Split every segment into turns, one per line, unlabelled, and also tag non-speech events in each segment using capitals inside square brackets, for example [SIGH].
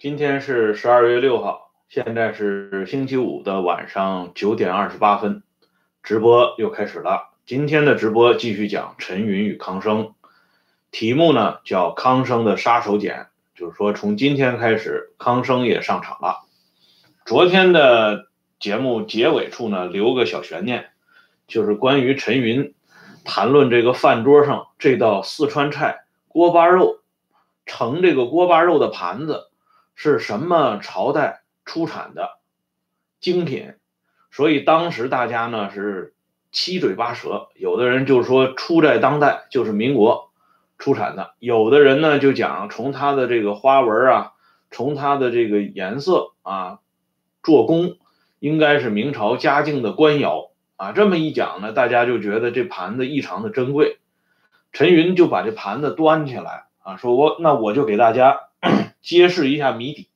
今天是十二月六号，现在是星期五的晚上九点二十八分，直播又开始了。今天的直播继续讲陈云与康生，题目呢叫康生的杀手锏，就是说从今天开始，康生也上场了。昨天的节目结尾处呢，留个小悬念，就是关于陈云谈论这个饭桌上这道四川菜锅巴肉，盛这个锅巴肉的盘子。是什么朝代出产的精品？所以当时大家呢是七嘴八舌，有的人就说出在当代就是民国出产的，有的人呢就讲从它的这个花纹啊，从它的这个颜色啊，做工应该是明朝嘉靖的官窑啊。这么一讲呢，大家就觉得这盘子异常的珍贵。陈云就把这盘子端起来啊，说我那我就给大家。揭示一下谜底，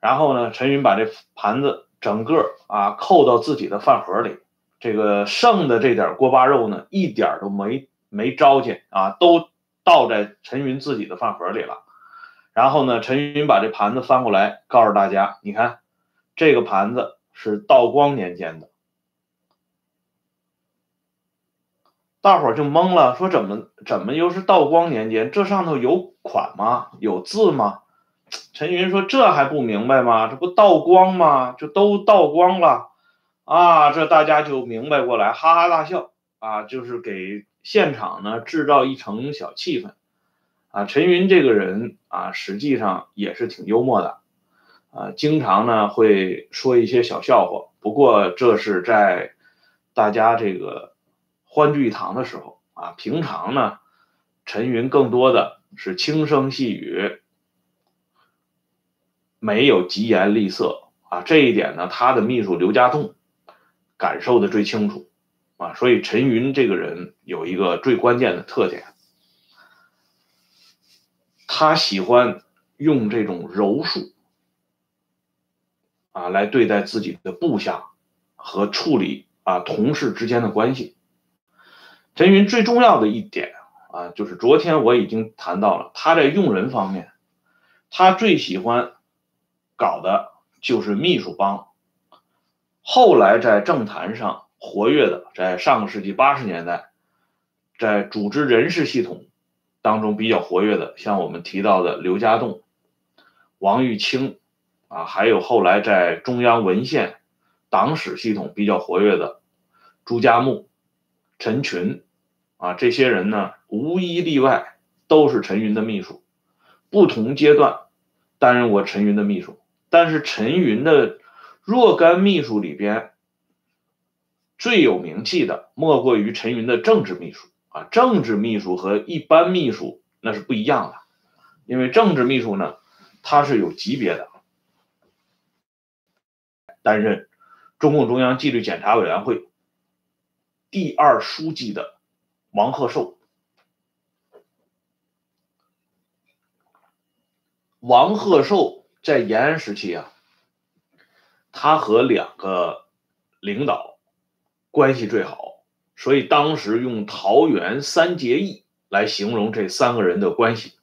然后呢，陈云把这盘子整个啊扣到自己的饭盒里，这个剩的这点锅巴肉呢，一点都没没招去啊，都倒在陈云自己的饭盒里了。然后呢，陈云把这盘子翻过来，告诉大家，你看这个盘子是道光年间的。大伙儿就懵了，说怎么怎么又是道光年间？这上头有款吗？有字吗？陈云说：“这还不明白吗？这不道光吗？就都道光了啊！”这大家就明白过来，哈哈大笑啊！就是给现场呢制造一层小气氛啊。陈云这个人啊，实际上也是挺幽默的啊，经常呢会说一些小笑话。不过这是在大家这个。欢聚一堂的时候啊，平常呢，陈云更多的是轻声细语，没有疾言厉色啊。这一点呢，他的秘书刘家栋感受的最清楚啊。所以陈云这个人有一个最关键的特点，他喜欢用这种柔术啊来对待自己的部下和处理啊同事之间的关系。陈云最重要的一点啊，就是昨天我已经谈到了，他在用人方面，他最喜欢搞的就是秘书帮。后来在政坛上活跃的，在上个世纪八十年代，在组织人事系统当中比较活跃的，像我们提到的刘家栋、王玉清啊，还有后来在中央文献、党史系统比较活跃的朱家木、陈群。啊，这些人呢，无一例外都是陈云的秘书，不同阶段担任过陈云的秘书。但是陈云的若干秘书里边，最有名气的莫过于陈云的政治秘书啊。政治秘书和一般秘书那是不一样的，因为政治秘书呢，他是有级别的，担任中共中央纪律检查委员会第二书记的。王鹤寿，王鹤寿在延安时期啊，他和两个领导关系最好，所以当时用“桃园三结义”来形容这三个人的关系。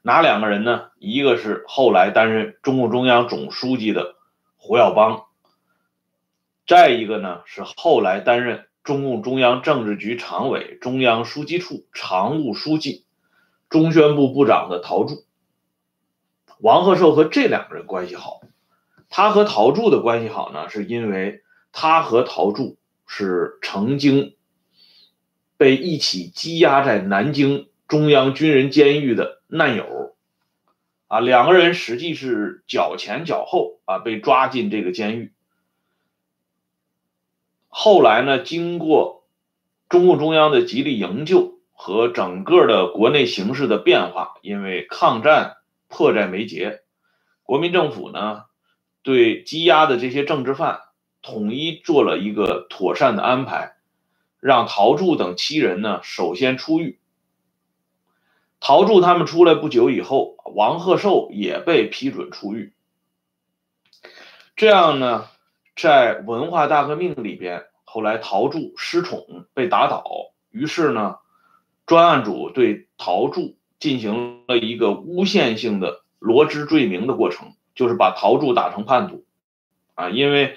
哪两个人呢？一个是后来担任中共中央总书记的胡耀邦，再一个呢是后来担任。中共中央政治局常委、中央书记处常务书记、中宣部部长的陶铸，王鹤寿和这两个人关系好。他和陶铸的关系好呢，是因为他和陶铸是曾经被一起羁押在南京中央军人监狱的难友啊，两个人实际是脚前脚后啊，被抓进这个监狱。后来呢，经过中共中央的极力营救和整个的国内形势的变化，因为抗战迫在眉睫，国民政府呢对羁押的这些政治犯统一做了一个妥善的安排，让陶铸等七人呢首先出狱。陶铸他们出来不久以后，王鹤寿也被批准出狱。这样呢。在文化大革命里边，后来陶铸失宠被打倒，于是呢，专案组对陶铸进行了一个诬陷性的罗织罪名的过程，就是把陶铸打成叛徒。啊，因为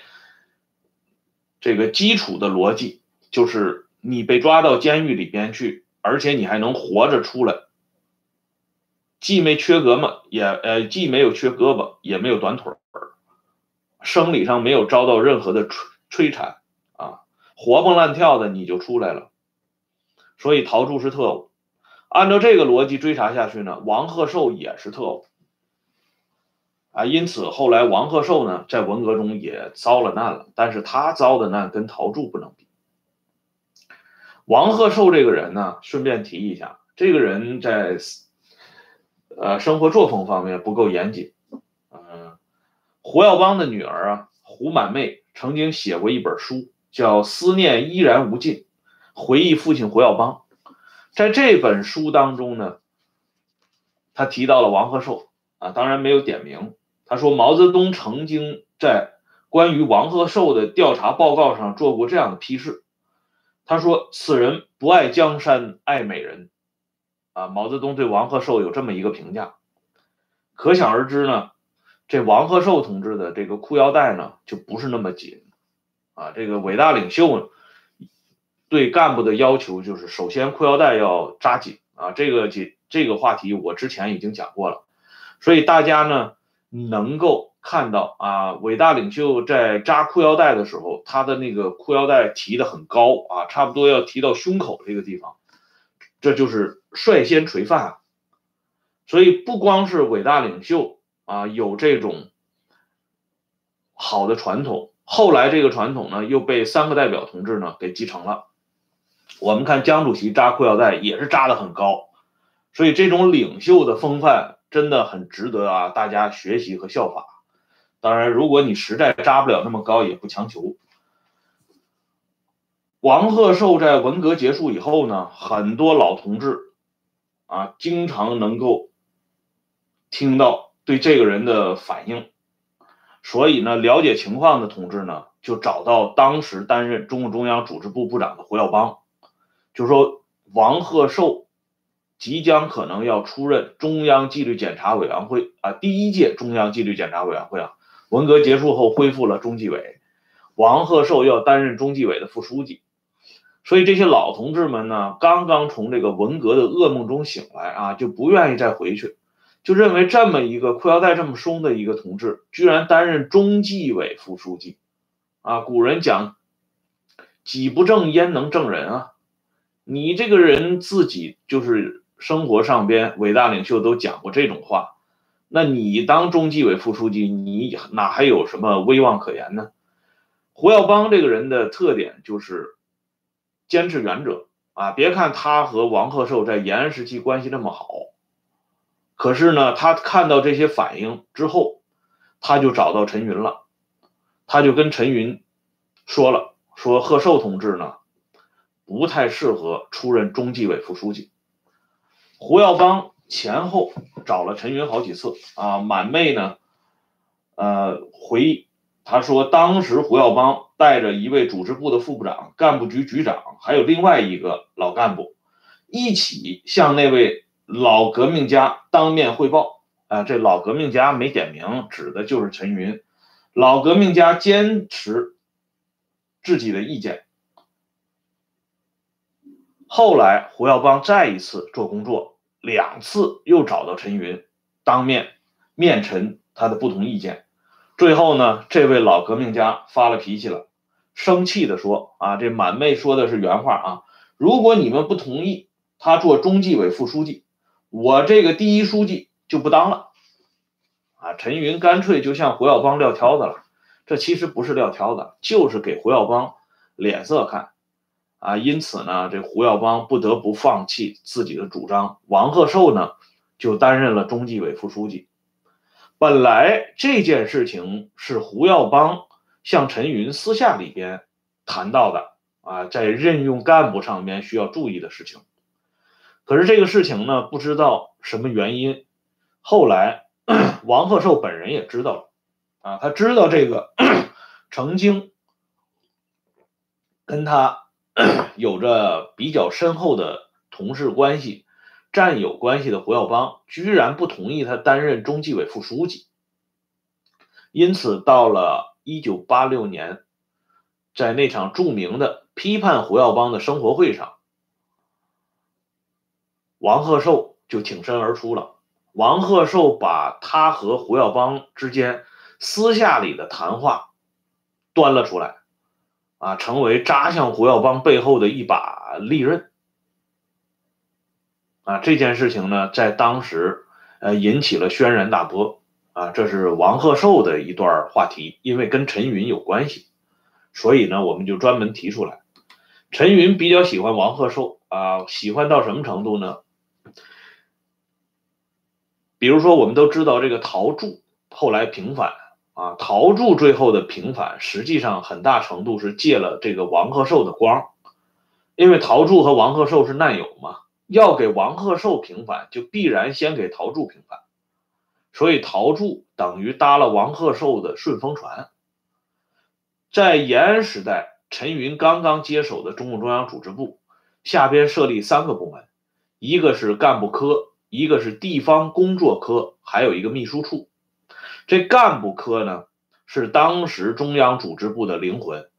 这个基础的逻辑就是你被抓到监狱里边去，而且你还能活着出来，既没缺胳膊，也呃既没有缺胳膊，也没有短腿儿，生理上没有遭到任何的摧摧残啊，活蹦乱跳的你就出来了，所以陶铸是特务。按照这个逻辑追查下去呢，王鹤寿也是特务啊，因此后来王鹤寿呢在文革中也遭了难了，但是他遭的难跟陶铸不能比。王鹤寿这个人呢，顺便提一下，这个人在呃生活作风方面不够严谨。胡耀邦的女儿啊，胡满妹曾经写过一本书，叫《思念依然无尽》，回忆父亲胡耀邦。在这本书当中呢，他提到了王鹤寿啊，当然没有点名。他说毛泽东曾经在关于王鹤寿的调查报告上做过这样的批示。他说此人不爱江山爱美人，啊，毛泽东对王鹤寿有这么一个评价。可想而知呢，这王鹤寿同志的这个裤腰带呢就不是那么紧，啊，这个伟大领袖。对干部的要求就是，首先裤腰带要扎紧啊，这个这这个话题我之前已经讲过了，所以大家呢能够看到啊，伟大领袖在扎裤腰带的时候，他的那个裤腰带提的很高啊，差不多要提到胸口这个地方，这就是率先垂范。所以不光是伟大领袖啊有这种好的传统，后来这个传统呢又被三个代表同志呢给继承了。我们看江主席扎裤腰带也是扎的很高，所以这种领袖的风范真的很值得啊大家学习和效法。当然，如果你实在扎不了那么高，也不强求。王鹤寿在文革结束以后呢，很多老同志啊，经常能够听到对这个人的反应，所以呢，了解情况的同志呢，就找到当时担任中共中央组织部部长的胡耀邦。就说王鹤寿即将可能要出任中央纪律检查委员会啊，第一届中央纪律检查委员会啊，文革结束后恢复了中纪委，王鹤寿要担任中纪委的副书记，所以这些老同志们呢，刚刚从这个文革的噩梦中醒来啊，就不愿意再回去，就认为这么一个裤腰带这么松的一个同志，居然担任中纪委副书记，啊，古人讲己不正焉能正人啊。你这个人自己就是生活上边伟大领袖都讲过这种话，那你当中纪委副书记，你哪还有什么威望可言呢？胡耀邦这个人的特点就是坚持原则啊！别看他和王鹤寿在延安时期关系那么好，可是呢，他看到这些反应之后，他就找到陈云了，他就跟陈云说了，说贺寿同志呢。不太适合出任中纪委副书记。胡耀邦前后找了陈云好几次啊，满妹呢，呃，回忆他说，当时胡耀邦带着一位组织部的副部长、干部局局长，还有另外一个老干部，一起向那位老革命家当面汇报。啊，这老革命家没点名，指的就是陈云。老革命家坚持自己的意见。后来，胡耀邦再一次做工作，两次又找到陈云，当面面陈他的不同意见。最后呢，这位老革命家发了脾气了，生气的说：“啊，这满妹说的是原话啊，如果你们不同意他做中纪委副书记，我这个第一书记就不当了。”啊，陈云干脆就向胡耀邦撂挑子了。这其实不是撂挑子，就是给胡耀邦脸色看。啊，因此呢，这胡耀邦不得不放弃自己的主张，王鹤寿呢就担任了中纪委副书记。本来这件事情是胡耀邦向陈云私下里边谈到的啊，在任用干部上面需要注意的事情。可是这个事情呢，不知道什么原因，后来 [CLEARS THROAT] 王鹤寿本人也知道了啊，他知道这个 [CLEARS THROAT] 曾经跟他。[CLEARS THROAT] 有着比较深厚的同事关系，战友关系的胡耀邦，居然不同意他担任中纪委副书记。因此，到了一九八六年，在那场著名的批判胡耀邦的生活会上，王鹤寿就挺身而出了。王鹤寿把他和胡耀邦之间私下里的谈话端了出来，啊，成为扎向胡耀邦背后的一把利刃。啊，这件事情呢，在当时呃引起了轩然大波。啊，这是王鹤寿的一段话题，因为跟陈云有关系，所以呢，我们就专门提出来。陈云比较喜欢王鹤寿啊，喜欢到什么程度呢？比如说，我们都知道这个陶铸后来平反啊，陶铸最后的平反，实际上很大程度是借了这个王鹤寿的光，因为陶铸和王鹤寿是难友嘛，要给王鹤寿平反，就必然先给陶铸平反。所以，陶铸等于搭了王鹤寿的顺风船。在延安时代，陈云刚刚接手的中共中央组织部，下边设立三个部门，一个是干部科，一个是地方工作科，还有一个秘书处。这干部科呢，是当时中央组织部的灵魂。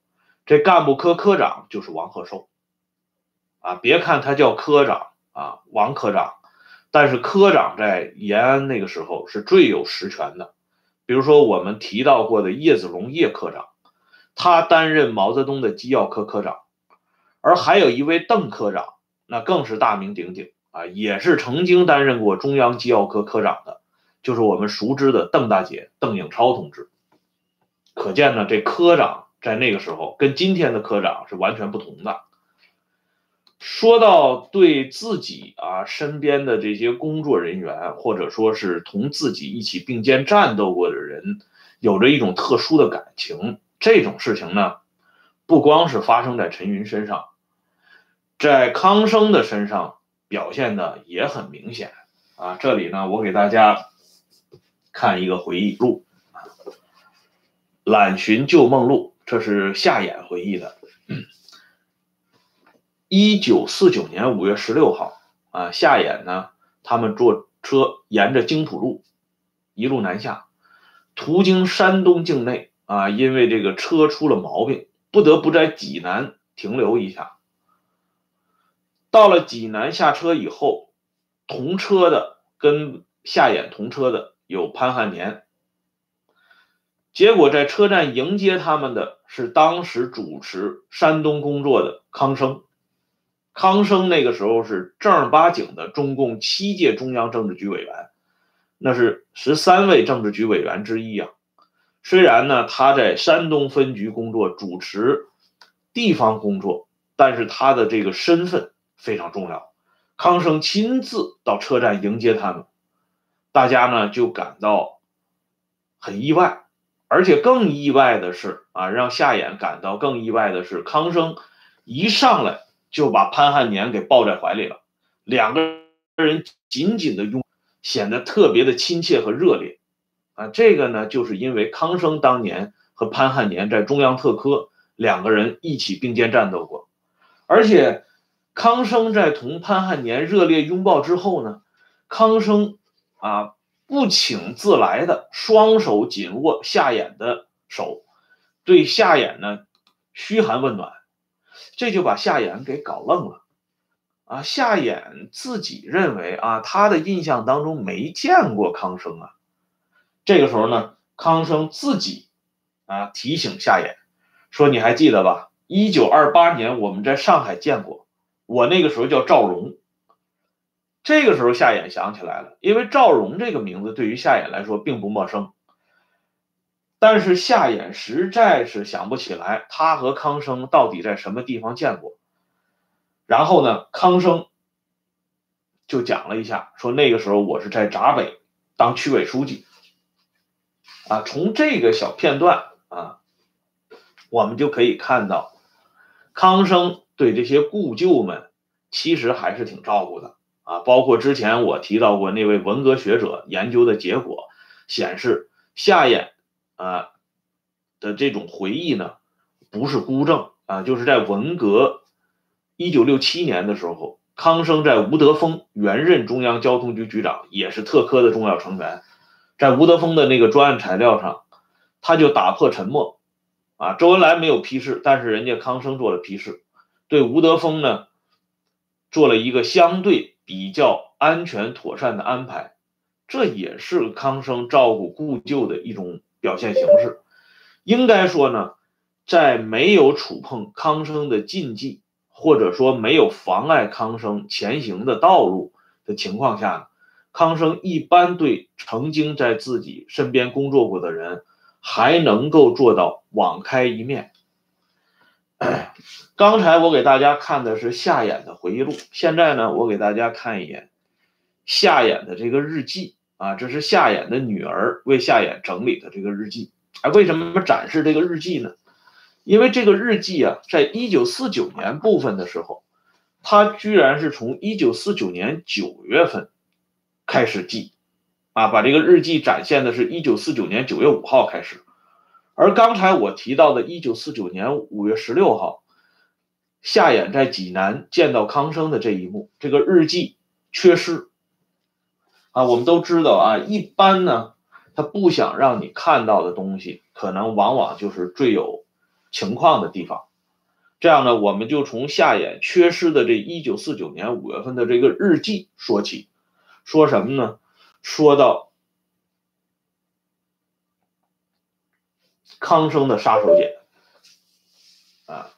这干部科科长就是王鹤寿。啊，别看他叫科长啊，王科长。但是科长在延安那个时候是最有实权的，比如说我们提到过的叶子龙叶科长，他担任毛泽东的机要科科长，而还有一位邓科长，那更是大名鼎鼎啊，也是曾经担任过中央机要科科长的，就是我们熟知的邓大姐邓颖超同志。可见呢，这科长在那个时候跟今天的科长是完全不同的。说到对自己啊身边的这些工作人员，或者说是同自己一起并肩战斗过的人，有着一种特殊的感情，这种事情呢，不光是发生在陈云身上，在康生的身上表现的也很明显啊。这里呢，我给大家看一个回忆录，《揽寻旧梦录》，这是夏衍回忆的。一九四九年五月十六号，啊，夏衍呢，他们坐车沿着京浦路一路南下，途经山东境内，啊，因为这个车出了毛病，不得不在济南停留一下。到了济南下车以后，同车的跟夏衍同车的有潘汉年，结果在车站迎接他们的是当时主持山东工作的康生。康生那个时候是正儿八经的中共七届中央政治局委员，那是十三位政治局委员之一啊。虽然呢他在山东分局工作，主持地方工作，但是他的这个身份非常重要。康生亲自到车站迎接他们，大家呢就感到很意外，而且更意外的是啊，让夏衍感到更意外的是，康生一上来。就把潘汉年给抱在怀里了，两个人紧紧的拥，显得特别的亲切和热烈，啊，这个呢，就是因为康生当年和潘汉年在中央特科两个人一起并肩战斗过，而且康生在同潘汉年热烈拥抱之后呢，康生啊不请自来的双手紧握夏衍的手，对夏衍呢嘘寒问暖。这就把夏衍给搞愣了，啊，夏衍自己认为啊，他的印象当中没见过康生啊。这个时候呢，康生自己啊提醒夏衍说：“你还记得吧？一九二八年我们在上海见过，我那个时候叫赵荣。”这个时候夏衍想起来了，因为赵荣这个名字对于夏衍来说并不陌生。但是夏衍实在是想不起来他和康生到底在什么地方见过。然后呢，康生就讲了一下，说那个时候我是在闸北当区委书记。啊，从这个小片段啊，我们就可以看到，康生对这些故旧们其实还是挺照顾的啊。包括之前我提到过那位文革学者研究的结果显示，夏衍。啊的这种回忆呢，不是孤证啊，就是在文革一九六七年的时候，康生在吴德峰原任中央交通局局长，也是特科的重要成员，在吴德峰的那个专案材料上，他就打破沉默，啊，周恩来没有批示，但是人家康生做了批示，对吴德峰呢做了一个相对比较安全妥善的安排，这也是康生照顾故旧的一种表现形式。应该说呢，在没有触碰康生的禁忌。或者说没有妨碍康生前行的道路的情况下呢，康生一般对曾经在自己身边工作过的人，还能够做到网开一面。[CLEARS THROAT] 刚才我给大家看的是夏衍的回忆录，现在呢，我给大家看一眼夏衍的这个日记啊，这是夏衍的女儿为夏衍整理的这个日记。哎，为什么展示这个日记呢？因为这个日记啊，在一九四九年部分的时候，他居然是从一九四九年九月份开始记，啊，把这个日记展现的是一九四九年九月五号开始，而刚才我提到的一九四九年五月十六号，夏衍在济南见到康生的这一幕，这个日记缺失，啊，我们都知道啊，一般呢，他不想让你看到的东西，可能往往就是最有。情况的地方，这样呢，我们就从夏衍缺失的这一九四九年五月份的这个日记说起，说什么呢？说到康生的杀手锏啊，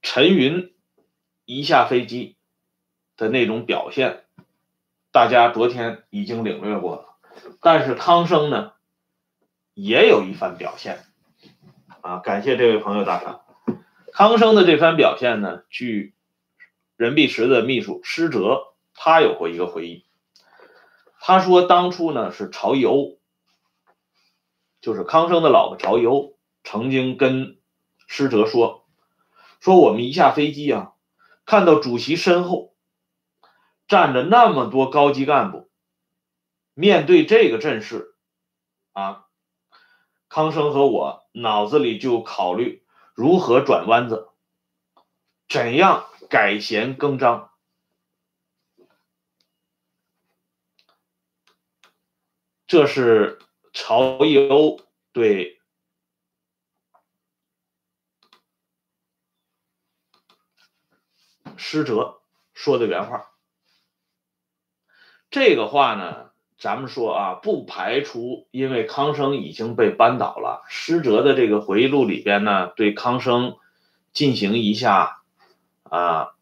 陈云一下飞机的那种表现，大家昨天已经领略过了，但是康生呢，也有一番表现。啊，感谢这位朋友打赏。康生的这番表现呢，据任弼时的秘书施哲，他有过一个回忆。他说，当初呢是曹逸欧，就是康生的老婆曹逸欧，曾经跟施哲说，说我们一下飞机啊，看到主席身后站着那么多高级干部，面对这个阵势，啊。康生和我脑子里就考虑如何转弯子，怎样改弦更张。这是曹逸欧对施哲说的原话。这个话呢？咱们说啊，不排除因为康生已经被扳倒了，施哲的这个回忆录里边呢，对康生进行一下啊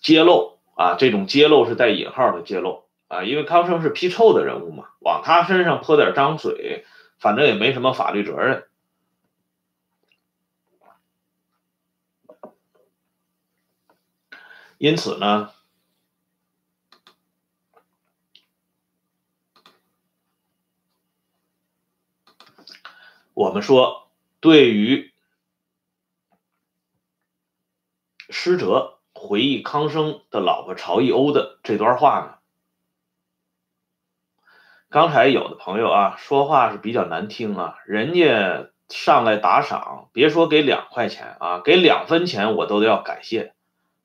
揭露啊，这种揭露是带引号的揭露啊，因为康生是批臭的人物嘛，往他身上泼点脏水，反正也没什么法律责任，因此呢。我们说，对于施哲回忆康生的老婆曹一欧的这段话呢，刚才有的朋友啊说话是比较难听啊，人家上来打赏，别说给两块钱啊，给两分钱我都要感谢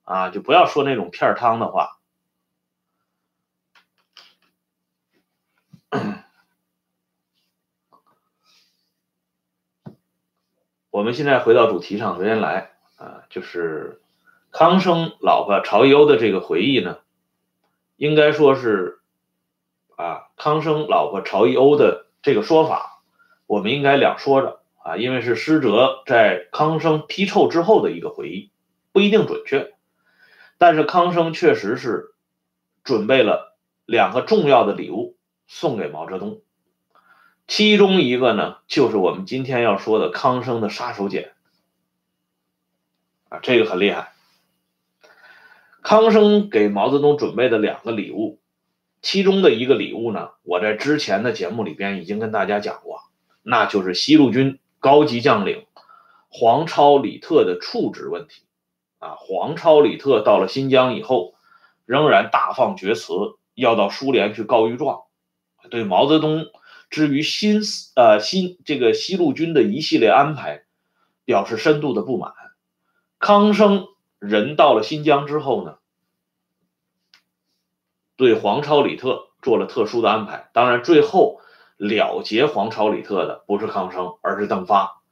啊，就不要说那种片汤的话。[COUGHS] 我们现在回到主题上，昨天来啊，就是康生老婆曹优的这个回忆呢，应该说是啊，康生老婆曹一欧的这个说法，我们应该两说着啊，因为是施哲在康生批臭之后的一个回忆，不一定准确，但是康生确实是准备了两个重要的礼物送给毛泽东。其中一个呢，就是我们今天要说的康生的杀手锏啊，这个很厉害。康生给毛泽东准备的两个礼物，其中的一个礼物呢，我在之前的节目里边已经跟大家讲过，那就是西路军高级将领黄超、李特的处置问题啊。黄超、李特到了新疆以后，仍然大放厥词，要到苏联去告御状，对毛泽东。至于新呃新这个西路军的一系列安排，表示深度的不满。康生人到了新疆之后呢，对黄超、李特做了特殊的安排。当然，最后了结黄超、李特的不是康生，而是邓发。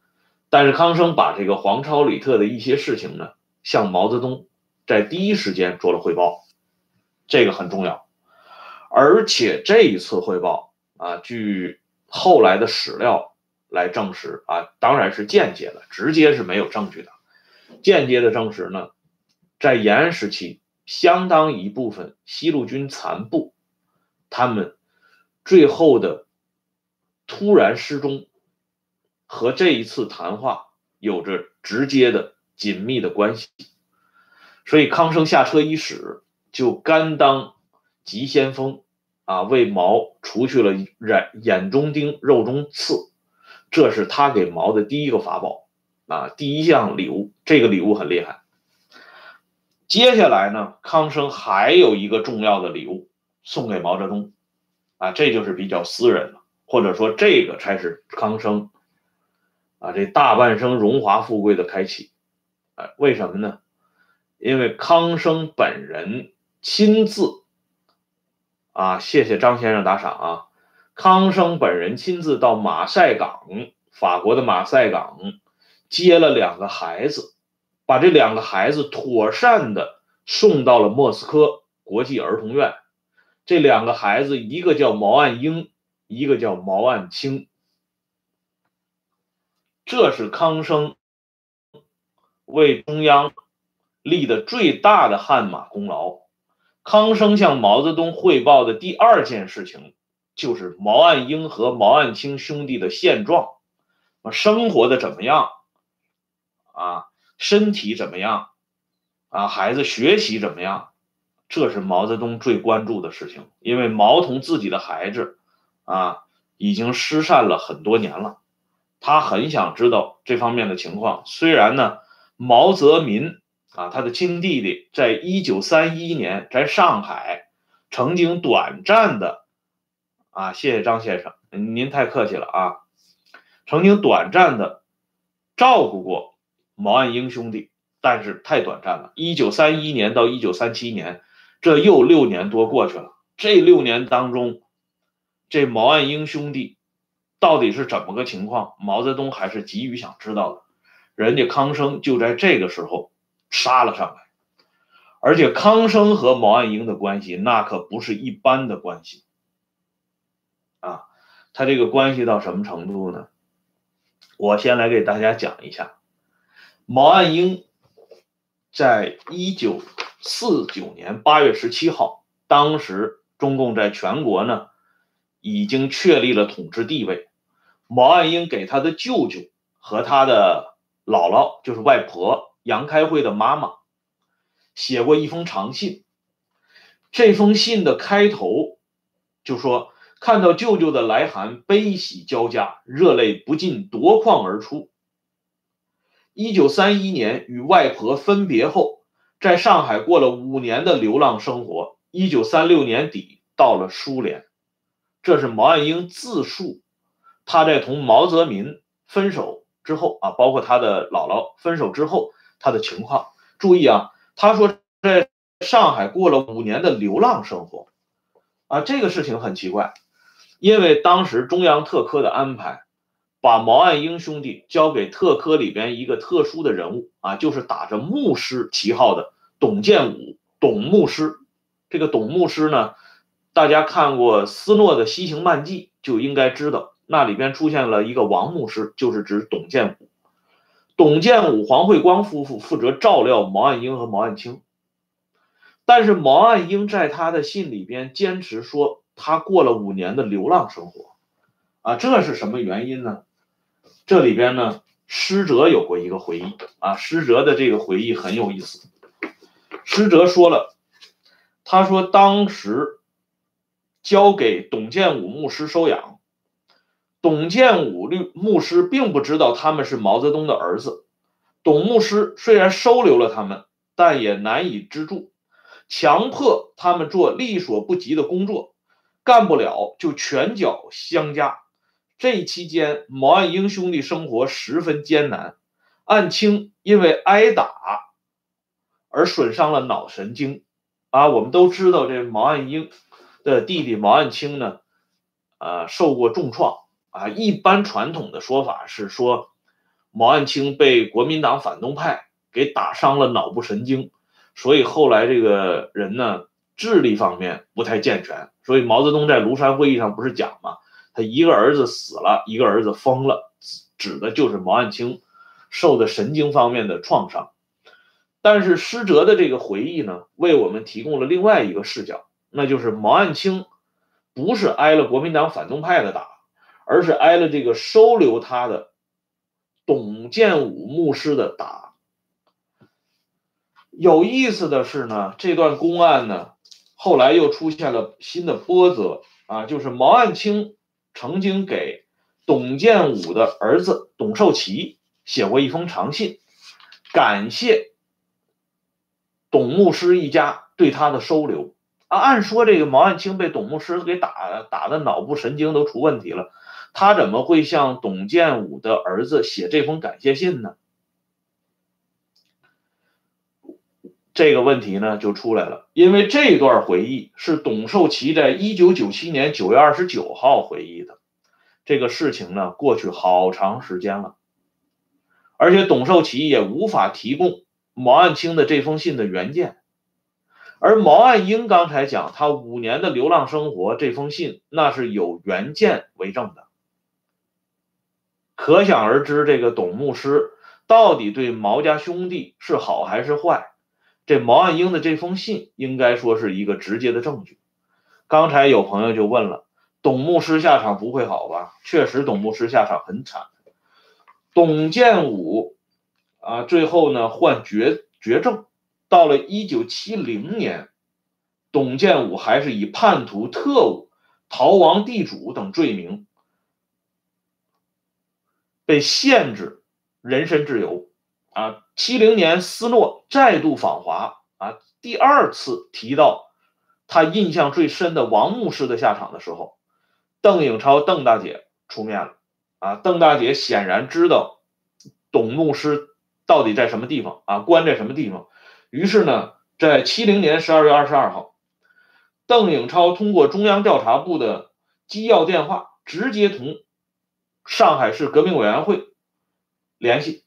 但是康生把这个黄超、李特的一些事情呢，向毛泽东在第一时间做了汇报，这个很重要。而且这一次汇报啊，据后来的史料来证实啊，当然是间接的，直接是没有证据的。间接的证实呢，在延安时期，相当一部分西路军残部，他们最后的突然失踪，和这一次谈话有着直接的紧密的关系。所以康生下车伊始就甘当急先锋。啊，为毛除去了眼眼中钉、肉中刺，这是他给毛的第一个法宝啊，第一项礼物。这个礼物很厉害。接下来呢，康生还有一个重要的礼物送给毛泽东啊，这就是比较私人了，或者说这个才是康生啊这大半生荣华富贵的开启。哎，为什么呢？因为康生本人亲自。啊，谢谢张先生打赏啊！康生本人亲自到马赛港，法国的马赛港接了两个孩子，把这两个孩子妥善的送到了莫斯科国际儿童院。这两个孩子，一个叫毛岸英，一个叫毛岸青。这是康生为中央立的最大的汗马功劳。康生向毛泽东汇报的第二件事情，就是毛岸英和毛岸青兄弟的现状，生活的怎么样？啊，身体怎么样？啊，孩子学习怎么样？这是毛泽东最关注的事情，因为毛同自己的孩子，啊，已经失散了很多年了，他很想知道这方面的情况。虽然呢，毛泽民。啊，他的亲弟弟在一九三一年在上海曾经短暂的，啊，谢谢张先生，您太客气了啊，曾经短暂的照顾过毛岸英兄弟，但是太短暂了。一九三一年到一九三七年，这又六年多过去了。这六年当中，这毛岸英兄弟到底是怎么个情况？毛泽东还是急于想知道的。人家康生就在这个时候。杀了上来，而且康生和毛岸英的关系那可不是一般的关系啊！他这个关系到什么程度呢？我先来给大家讲一下，毛岸英在一九四九年八月十七号，当时中共在全国呢已经确立了统治地位，毛岸英给他的舅舅和他的姥姥，就是外婆。杨开慧的妈妈写过一封长信，这封信的开头就说：“看到舅舅的来函，悲喜交加，热泪不禁夺眶而出。”一九三一年与外婆分别后，在上海过了五年的流浪生活。一九三六年底到了苏联，这是毛岸英自述他在同毛泽民分手之后啊，包括他的姥姥分手之后。他的情况，注意啊，他说在上海过了五年的流浪生活，啊，这个事情很奇怪，因为当时中央特科的安排，把毛岸英兄弟交给特科里边一个特殊的人物啊，就是打着牧师旗号的董建武，董牧师。这个董牧师呢，大家看过斯诺的《西行漫记》，就应该知道那里边出现了一个王牧师，就是指董建武。董建武、黄慧光夫妇负责照料毛岸英和毛岸青，但是毛岸英在他的信里边坚持说他过了五年的流浪生活，啊，这是什么原因呢？这里边呢，施哲有过一个回忆啊，施哲的这个回忆很有意思。施哲说了，他说当时交给董建武牧师收养。董建武律牧师并不知道他们是毛泽东的儿子。董牧师虽然收留了他们，但也难以资助，强迫他们做力所不及的工作，干不了就拳脚相加。这一期间，毛岸英兄弟生活十分艰难。岸青因为挨打，而损伤了脑神经。啊，我们都知道这毛岸英的弟弟毛岸青呢，呃，受过重创。啊，一般传统的说法是说，毛岸青被国民党反动派给打伤了脑部神经，所以后来这个人呢，智力方面不太健全。所以毛泽东在庐山会议上不是讲吗？他一个儿子死了，一个儿子疯了，指的就是毛岸青受的神经方面的创伤。但是施哲的这个回忆呢，为我们提供了另外一个视角，那就是毛岸青不是挨了国民党反动派的打。而是挨了这个收留他的董建武牧师的打。有意思的是呢，这段公案呢，后来又出现了新的波折啊，就是毛岸青曾经给董建武的儿子董寿祺写过一封长信，感谢董牧师一家对他的收留啊。按说这个毛岸青被董牧师给打打的脑部神经都出问题了。他怎么会向董建武的儿子写这封感谢信呢？这个问题呢就出来了，因为这段回忆是董寿奇在一九九七年九月二十九号回忆的。这个事情呢过去好长时间了，而且董寿奇也无法提供毛岸青的这封信的原件。而毛岸英刚才讲他五年的流浪生活，这封信那是有原件为证的。可想而知，这个董牧师到底对毛家兄弟是好还是坏？这毛岸英的这封信应该说是一个直接的证据。刚才有朋友就问了，董牧师下场不会好吧？确实，董牧师下场很惨。董建武啊，最后呢患绝绝症，到了一九七零年，董建武还是以叛徒、特务、逃亡地主等罪名。被限制人身自由，啊，七零年斯诺再度访华，啊，第二次提到他印象最深的王牧师的下场的时候，邓颖超邓大姐出面了，啊，邓大姐显然知道董牧师到底在什么地方，啊，关在什么地方，于是呢，在七零年十二月二十二号，邓颖超通过中央调查部的机要电话，直接同。上海市革命委员会联系，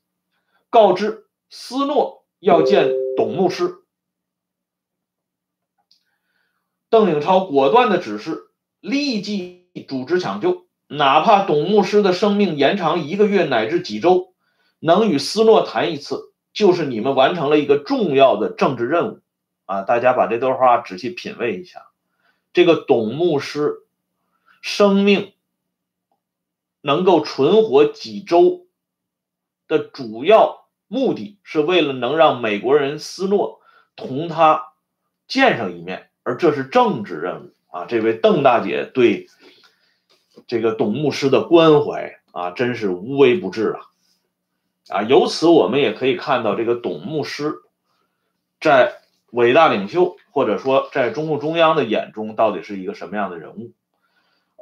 告知斯诺要见董牧师。邓颖超果断的指示，立即组织抢救，哪怕董牧师的生命延长一个月乃至几周，能与斯诺谈一次，就是你们完成了一个重要的政治任务。啊，大家把这段话仔细品味一下，这个董牧师生命。能够存活几周的主要目的是为了能让美国人斯诺同他见上一面，而这是政治任务啊！这位邓大姐对这个董牧师的关怀啊，真是无微不至啊！啊，由此我们也可以看到，这个董牧师在伟大领袖或者说在中共中央的眼中，到底是一个什么样的人物？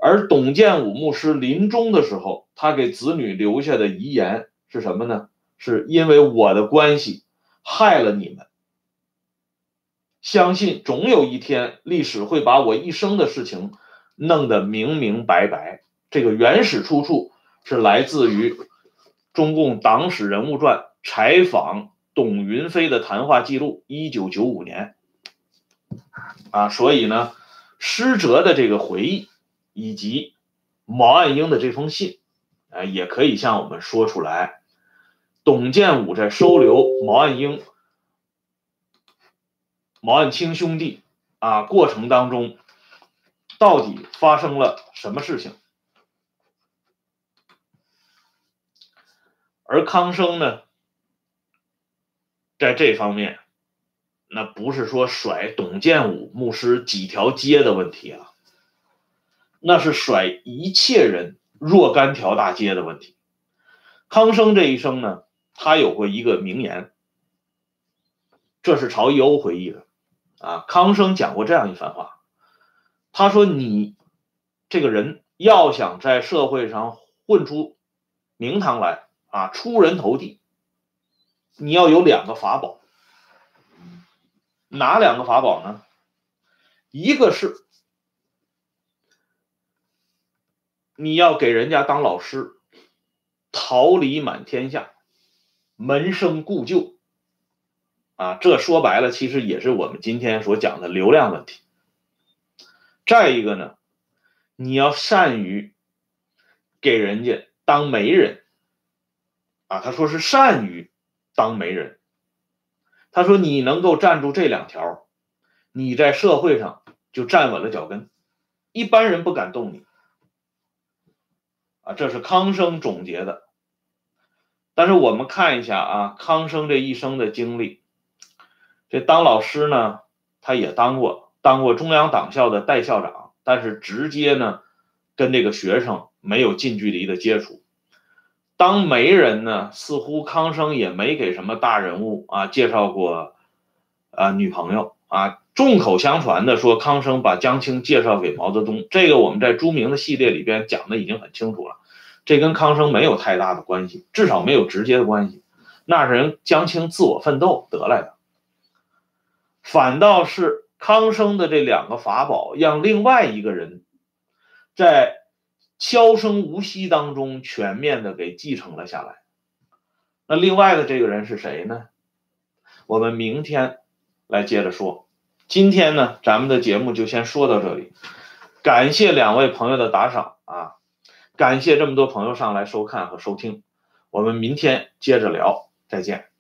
而董建武牧师临终的时候，他给子女留下的遗言是什么呢？是因为我的关系害了你们，相信总有一天历史会把我一生的事情弄得明明白白。这个原始出处是来自于中共党史人物传采访董云飞的谈话记录，一九九五年。啊，所以呢，施哲的这个回忆。以及毛岸英的这封信，啊，也可以向我们说出来，董建武在收留毛岸英、毛岸青兄弟啊过程当中，到底发生了什么事情？而康生呢，在这方面，那不是说甩董建武牧师几条街的问题啊。那是甩一切人若干条大街的问题。康生这一生呢，他有过一个名言，这是曹一欧回忆的。啊，康生讲过这样一番话，他说：“你这个人要想在社会上混出名堂来啊，出人头地，你要有两个法宝。哪两个法宝呢？一个是你要给人家当老师，桃李满天下，门生故旧。啊，这说白了，其实也是我们今天所讲的流量问题。再一个呢，你要善于给人家当媒人。啊，他说是善于当媒人。他说你能够站住这两条，你在社会上就站稳了脚跟，一般人不敢动你。啊，这是康生总结的。但是我们看一下啊，康生这一生的经历。这当老师呢，他也当过，当过中央党校的代校长，但是直接呢，跟这个学生没有近距离的接触。当媒人呢，似乎康生也没给什么大人物啊介绍过啊女朋友啊。众口相传的说，康生把江青介绍给毛泽东，这个我们在朱明的系列里边讲的已经很清楚了，这跟康生没有太大的关系，至少没有直接的关系，那是人江青自我奋斗得来的。反倒是康生的这两个法宝，让另外一个人在悄声无息当中全面的给继承了下来。那另外的这个人是谁呢？我们明天来接着说。今天呢，咱们的节目就先说到这里。感谢两位朋友的打赏啊！感谢这么多朋友上来收看和收听。我们明天接着聊，再见。